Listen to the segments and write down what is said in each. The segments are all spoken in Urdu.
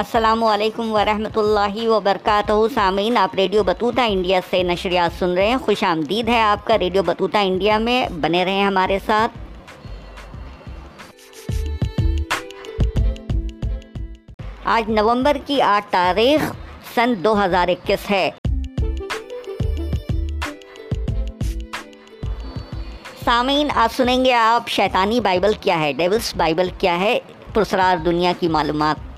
السلام علیکم ورحمۃ اللہ وبرکاتہ۔ سامعین، آپ ریڈیو بطوطہ انڈیا سے نشریات سن رہے ہیں۔ خوش آمدید ہے آپ کا ریڈیو بطوطہ انڈیا میں بنے رہیں ہمارے ساتھ۔ آج نومبر کی آٹھ تاریخ سن دو ہزار اکیس ہے۔ سامعین، آپ سنیں گے آپ شیطانی بائبل کیا ہے؟ ڈیولس بائبل کیا ہے؟ پرسرار دنیا کی معلومات۔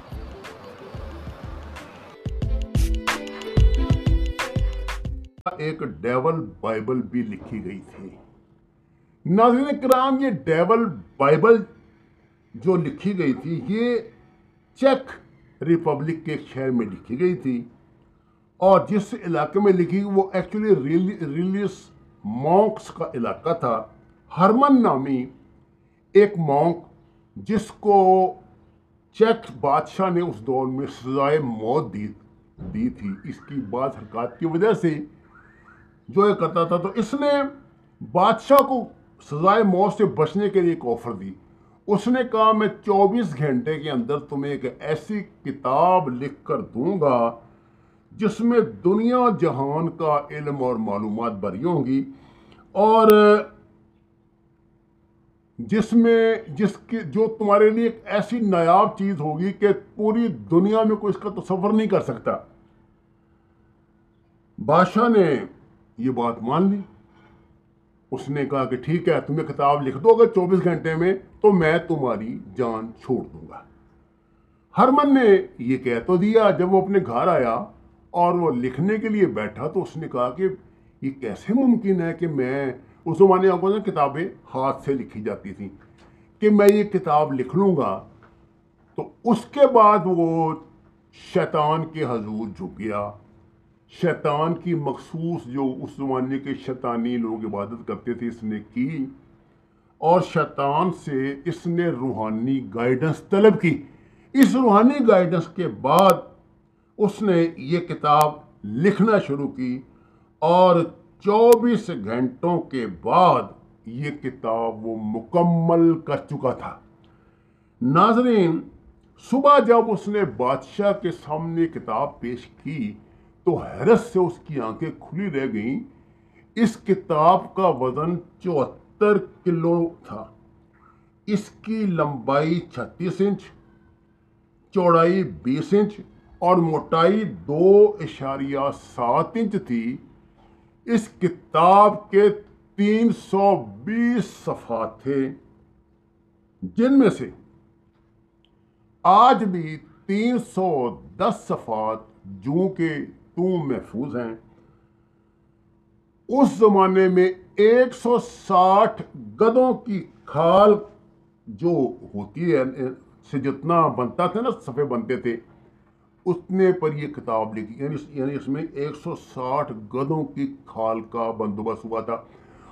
ایک ڈیول بائبل بھی لکھی گئی تھی۔ ناظرین کرام، یہ ڈیول بائبل جو لکھی گئی تھی، یہ چیک ریپبلک کے شہر میں لکھی گئی تھی اور جس علاقے میں لکھی وہ ایکچولی ریلیس مونکس کا علاقہ تھا۔ ہرمن نامی ایک مونک جس کو چیک بادشاہ نے اس دور میں سزائے موت دی دی تھی۔ اس کی بعض حرکات کی وجہ سے جو یہ کرتا تھا تو اس نے بادشاہ کو سزائے موت سے بچنے کے لیے ایک آفر دی۔ اس نے کہا، میں چوبیس گھنٹے کے اندر تمہیں ایک ایسی کتاب لکھ کر دوں گا جس میں دنیا جہان کا علم اور معلومات بری ہوں گی اور جس میں جس کی جو تمہارے لیے ایک ایسی نایاب چیز ہوگی کہ پوری دنیا میں کوئی اس کا تصور نہیں کر سکتا۔ بادشاہ نے یہ بات مان لی؟ اس نے کہا کہ ٹھیک ہے، تمہیں کتاب لکھ دو، اگر چوبیس گھنٹے میں تو میں تمہاری جان چھوڑ دوں گا۔ ہرمن نے یہ کہہ تو دیا، جب وہ اپنے گھر آیا اور وہ لکھنے کے لیے بیٹھا تو اس نے کہا کہ یہ کیسے ممکن ہے کہ میں، اس زمانے آپ کو کتابیں ہاتھ سے لکھی جاتی تھیں، کہ میں یہ کتاب لکھ لوں گا۔ تو اس کے بعد وہ شیطان کے حضور جھک گیا۔ شیطان کی مخصوص جو اس زمانے کے شیطانی لوگ عبادت کرتے تھے، اس نے کی اور شیطان سے اس نے روحانی گائیڈنس طلب کی۔ اس روحانی گائیڈنس کے بعد اس نے یہ کتاب لکھنا شروع کی اور چوبیس گھنٹوں کے بعد یہ کتاب وہ مکمل کر چکا تھا۔ ناظرین، صبح جب اس نے بادشاہ کے سامنے کتاب پیش کی تو حیرت سے اس کی آنکھیں کھلی رہ گئیں۔ اس کتاب کا وزن چوہتر کلو تھا۔ اس کی لمبائی چھتیس انچ، چوڑائی بیس انچ اور موٹائی دو اشاریہ سات انچ تھی۔ اس کتاب کے تین سو بیس صفحات تھے۔ جن میں سے آج بھی تین سو دس صفحات جو کہ تم محفوظ ہیں۔ اس زمانے میں ایک سو ساٹھ گدوں کی کھال جو ہوتی ہے، سے جتنا بنتا تھا نا، صفحے بنتے تھے اتنے پر یہ کتاب لکھی۔ یعنی یعنی اس میں ایک سو ساٹھ گدوں کی کھال کا بندوبست ہوا تھا۔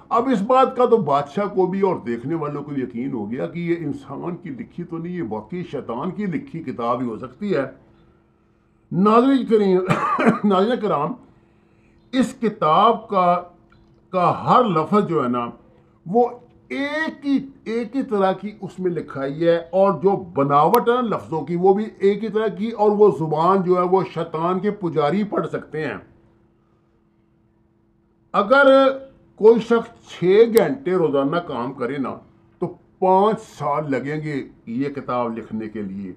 اب اس بات کا تو بادشاہ کو بھی اور دیکھنے والوں کو یقین ہو گیا کہ یہ انسان کی لکھی تو نہیں، یہ واقعی شیطان کی لکھی کتاب ہی ہو سکتی ہے۔ ناظرین کریم ناظرین کرام، اس کتاب کا کا ہر لفظ جو ہے نا، وہ ایک ہی ایک ہی طرح کی اس میں لکھائی ہے اور جو بناوٹ ہے لفظوں کی، وہ بھی ایک ہی طرح کی اور وہ زبان جو ہے، وہ شیطان کے پجاری پڑھ سکتے ہیں۔ اگر کوئی شخص چھ گھنٹے روزانہ کام کرے نا، تو پانچ سال لگیں گے یہ کتاب لکھنے کے لیے۔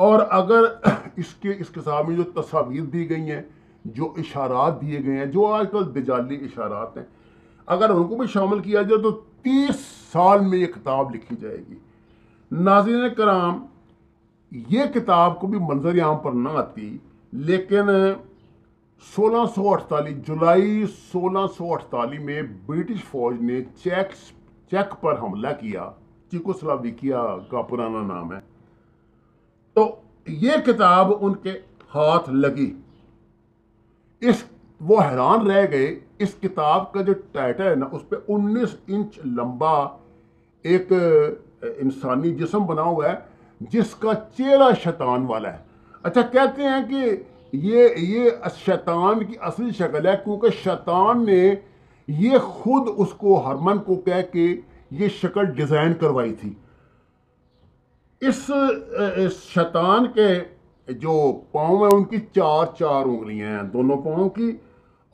اور اگر اس کے اس کتاب میں جو تصاویر دی گئی ہیں، جو اشارات دیے گئے ہیں، جو آج کل دجالی اشارات ہیں، اگر ان کو بھی شامل کیا جائے تو تیس سال میں یہ کتاب لکھی جائے گی۔ ناظرین کرام، یہ کتاب کو بھی منظر عام پر نہ آتی، لیکن سولہ سو اٹھتالیس، جولائی سولہ سو اٹھتالیس میں برٹش فوج نے چیک چیک پر حملہ کیا۔ چیکو سلاویکیا کا پرانا نام ہے۔ تو یہ کتاب ان کے ہاتھ لگی۔ اس وہ حیران رہ گئے۔ اس کتاب کا جو ٹائٹل ہے نا، اس پہ انیس انچ لمبا ایک انسانی جسم بنا ہوا ہے، جس کا چہرہ شیطان والا ہے۔ اچھا کہتے ہیں کہ یہ یہ شیطان کی اصلی شکل ہے، کیونکہ شیطان نے یہ خود اس کو ہرمن کو کہہ کے یہ شکل ڈیزائن کروائی تھی۔ اس شیطان کے جو پاؤں ہیں، ان کی چار چار انگلیاں ہیں، دونوں پاؤں کی،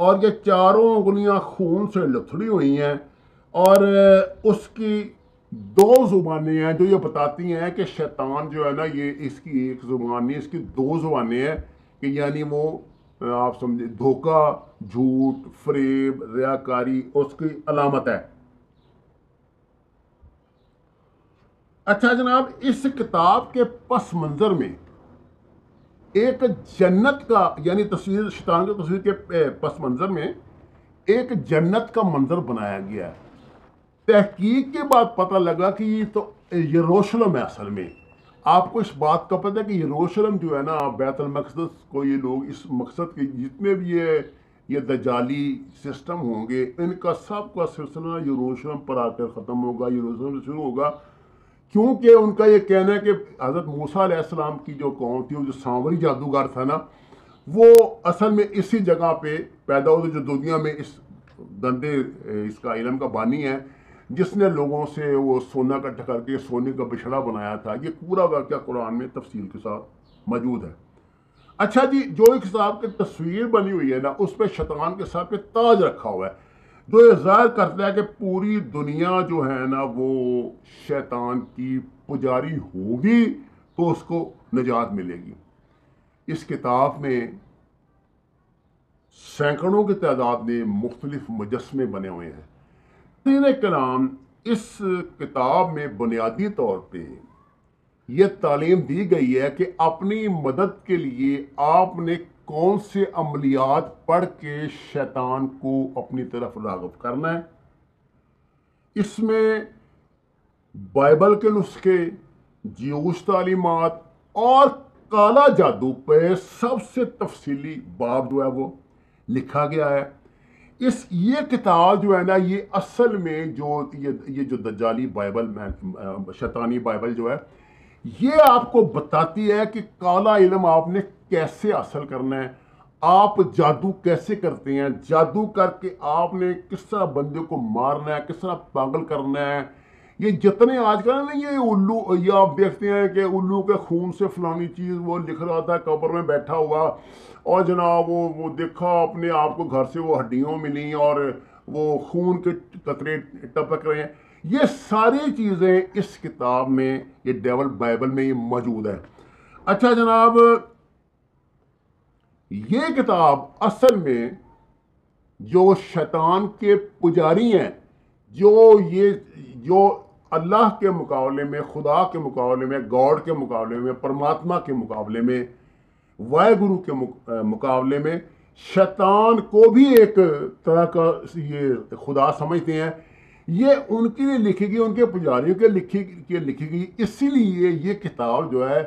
اور یہ چاروں انگلیاں خون سے لتھڑی ہوئی ہیں، اور اس کی دو زبانیں ہیں جو یہ بتاتی ہیں کہ شیطان جو ہے نا، یہ اس کی ایک زبان نہیں، اس کی دو زبانیں ہیں کہ یعنی وہ، آپ سمجھے، دھوکہ، جھوٹ، فریب، ریاکاری، اس کی علامت ہے۔ اچھا جناب، اس کتاب کے پس منظر میں ایک جنت کا یعنی تصویر، شیطان کی تصویر کے پس منظر میں ایک جنت کا منظر بنایا گیا۔ ہے تحقیق کے بعد پتہ لگا کہ یہ تو یروشلم ہے اصل میں۔ آپ کو اس بات کا پتہ ہے کہ یروشلم جو ہے نا، بیت المقدس کو یہ لوگ اس مقصد کے جتنے بھی یہ یہ دجالی سسٹم ہوں گے، ان کا سب کا سلسلہ یروشلم پر آ کر ختم ہوگا، یروشلم سے شروع ہوگا۔ کیونکہ ان کا یہ کہنا ہے کہ حضرت موسیٰ علیہ السلام کی جو قوم تھی، وہ جو سانوری جادوگر تھا نا، وہ اصل میں اسی جگہ پہ پیدا ہوتے جو دنیا میں اس گندے اس کا علم کا بانی ہے، جس نے لوگوں سے وہ سونا کا ٹکر کے سونے کا بچھڑا بنایا تھا۔ یہ پورا واقعہ قرآن میں تفصیل کے ساتھ موجود ہے۔ اچھا جی جو ایک صاحب کی تصویر بنی ہوئی ہے نا، اس پہ شیطان کے ساتھ پہ تاج رکھا ہوا ہے۔ جو یہ ظاہر کرتا ہے کہ پوری دنیا جو ہے نا وہ شیطان کی پجاری ہوگی تو اس کو نجات ملے گی۔ اس کتاب میں سینکڑوں کی تعداد میں مختلف مجسمے بنے ہوئے ہیں۔ کلام اس کتاب میں بنیادی طور پہ یہ تعلیم دی گئی ہے کہ اپنی مدد کے لیے آپ نے کون سے عملیات پڑھ کے شیطان کو اپنی طرف راغب کرنا ہے؟ اس میں بائبل کے نسخے، جیوش تعلیمات اور کالا جادو پہ سب سے تفصیلی باب جو ہے وہ لکھا گیا ہے۔ اس یہ کتاب جو ہے نا، یہ اصل میں جو یہ جو دجالی بائبل شیطانی بائبل جو ہے، یہ آپ کو بتاتی ہے کہ کالا علم آپ نے کیسے حاصل کرنا ہے؟ آپ جادو کیسے کرتے ہیں؟ جادو کر کے آپ نے کس طرح بندے کو مارنا ہے؟ کس طرح پاگل کرنا ہے؟ یہ جتنے آج کل نا یہ الو، یہ آپ دیکھتے ہیں کہ الو کے خون سے فلانی چیز وہ لکھ رہا تھا قبر میں بیٹھا ہوا۔ اور جناب وہ وہ دیکھا اپنے آپ کو گھر سے وہ ہڈیوں ملی اور وہ خون کے قطرے ٹپک رہے ہیں۔ یہ ساری چیزیں اس کتاب میں، یہ ڈیول بائبل میں یہ موجود ہے۔ اچھا جناب یہ کتاب اصل میں جو شیطان کے پجاری ہیں، جو یہ، جو اللہ کے مقابلے میں، خدا کے مقابلے میں، گاڈ کے مقابلے میں، پرماتما کے مقابلے میں وائے گرو کے مقابلے میں شیطان کو بھی ایک طرح کا یہ خدا سمجھتے ہیں۔ یہ ان کے لیے لکھی گئی، ان کے پجاریوں کے لکھی کے لکھی گئی، اسی لیے یہ کتاب جو ہے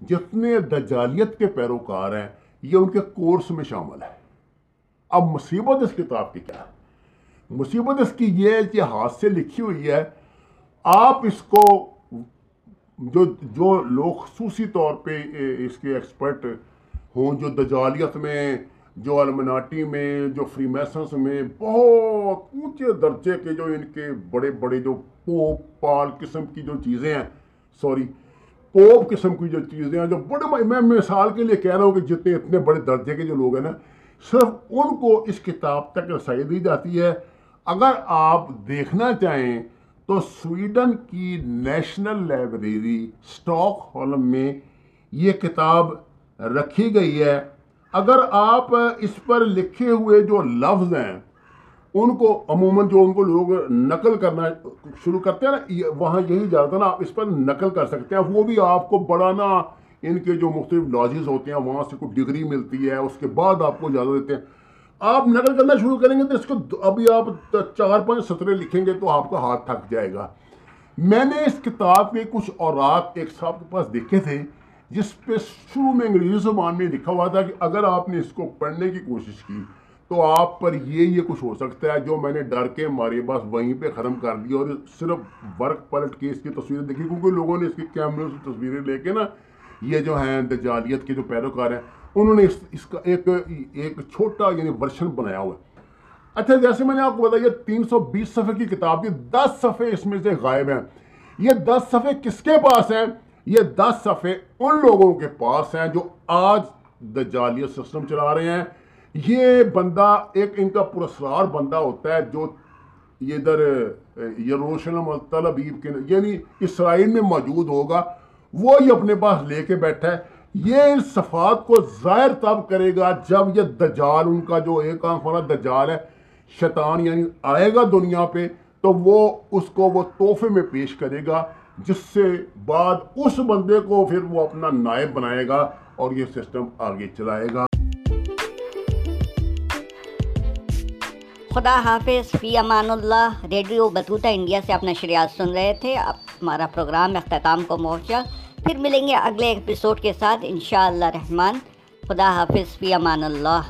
جتنے دجالیت کے پیروکار ہیں یہ ان کے کورس میں شامل ہے۔ اب مصیبت اس کتاب کی کیا ہے؟ مصیبت اس کی یہ ہے کہ ہاتھ سے لکھی ہوئی ہے۔ آپ اس کو جو جو لوگ خصوصی طور پہ اس کے ایکسپرٹ ہوں، جو دجالیت میں، جو المناٹی میں، جو فری میسنس میں بہت اونچے درجے کے جو ان کے بڑے بڑے جو پوپ پال قسم کی جو چیزیں ہیں، سوری پوپ قسم کی جو چیزیں ہیں جو بڑے میں مثال کے لیے کہہ رہا ہوں کہ جتنے اتنے بڑے درجے کے جو لوگ ہیں نا، صرف ان کو اس کتاب تک رسائی دی جاتی ہے۔ اگر آپ دیکھنا چاہیں تو سویڈن کی نیشنل لائبریری سٹاک ہولم میں یہ کتاب رکھی گئی ہے۔ اگر آپ اس پر لکھے ہوئے جو لفظ ہیں ان کو عموماً جو ان کو لوگ نقل کرنا شروع کرتے ہیں نا وہاں یہی جاتا نا آپ اس پر نقل کر سکتے ہیں۔ وہ بھی آپ کو بڑا نا ان کے جو مختلف لاجز ہوتے ہیں، وہاں سے کوئی ڈگری ملتی ہے، اس کے بعد آپ کو اجازت دیتے ہیں۔ آپ نقل کرنا شروع کریں گے تو اس کو ابھی آپ چار پانچ سطرے لکھیں گے تو آپ کا ہاتھ تھک جائے گا۔ میں نے اس کتاب کے کچھ اوراق ایک صاحب کے پاس دیکھے تھے، جس پہ شروع میں انگریزی زبان میں لکھا ہوا تھا کہ اگر آپ نے اس کو پڑھنے کی کوشش کی تو آپ پر یہ یہ کچھ ہو سکتا ہے، جو میں نے ڈر کے مارے، بس وہیں پہ ختم کر دیا اور صرف ورک پلٹ کے اس کی تصویریں دیکھی، کیونکہ لوگوں نے اس کی کیمرے سے تصویریں لے کے نا، یہ جو ہیں دجالیت کے جو پیروکار ہیں، انہوں نے اس اس کا ایک ایک چھوٹا یعنی ورشن بنایا ہوا ہے۔ اچھا جیسے میں نے آپ کو بتایا، یہ تین سو بیس صفحے کی کتاب یہ دس صفحے اس میں سے غائب ہیں۔ یہ دس صفحے کس کے پاس ہیں؟ یہ دس صفحے ان لوگوں کے پاس ہیں جو آج دجالیت سسٹم چلا رہے ہیں۔ یہ بندہ ایک ان کا پرسرار بندہ ہوتا ہے جو یہ ادھر یروشلم اور تل کے یعنی اسرائیل میں موجود ہوگا، وہ یہ اپنے پاس لے کے بیٹھا ہے۔ یہ ان صفات کو ظاہر تب کرے گا جب یہ دجال، ان کا جو ایک آنکھ والا دجال ہے، شیطان یعنی آئے گا دنیا پہ، تو وہ اس کو وہ تحفے میں پیش کرے گا، جس سے بعد اس بندے کو پھر وہ اپنا نائب بنائے گا اور یہ سسٹم آگے چلائے گا۔ خدا حافظ، فی Aman Ullah, radio Battuta India سے آپ نشریات سن رہے تھے۔ اب ہمارا پروگرام اختتام کو پہنچا پھر ملیں گے اگلے ایپیسوڈ کے ساتھ، انشاءاللہ رحمان۔ خدا حافظ، فی امان اللہ۔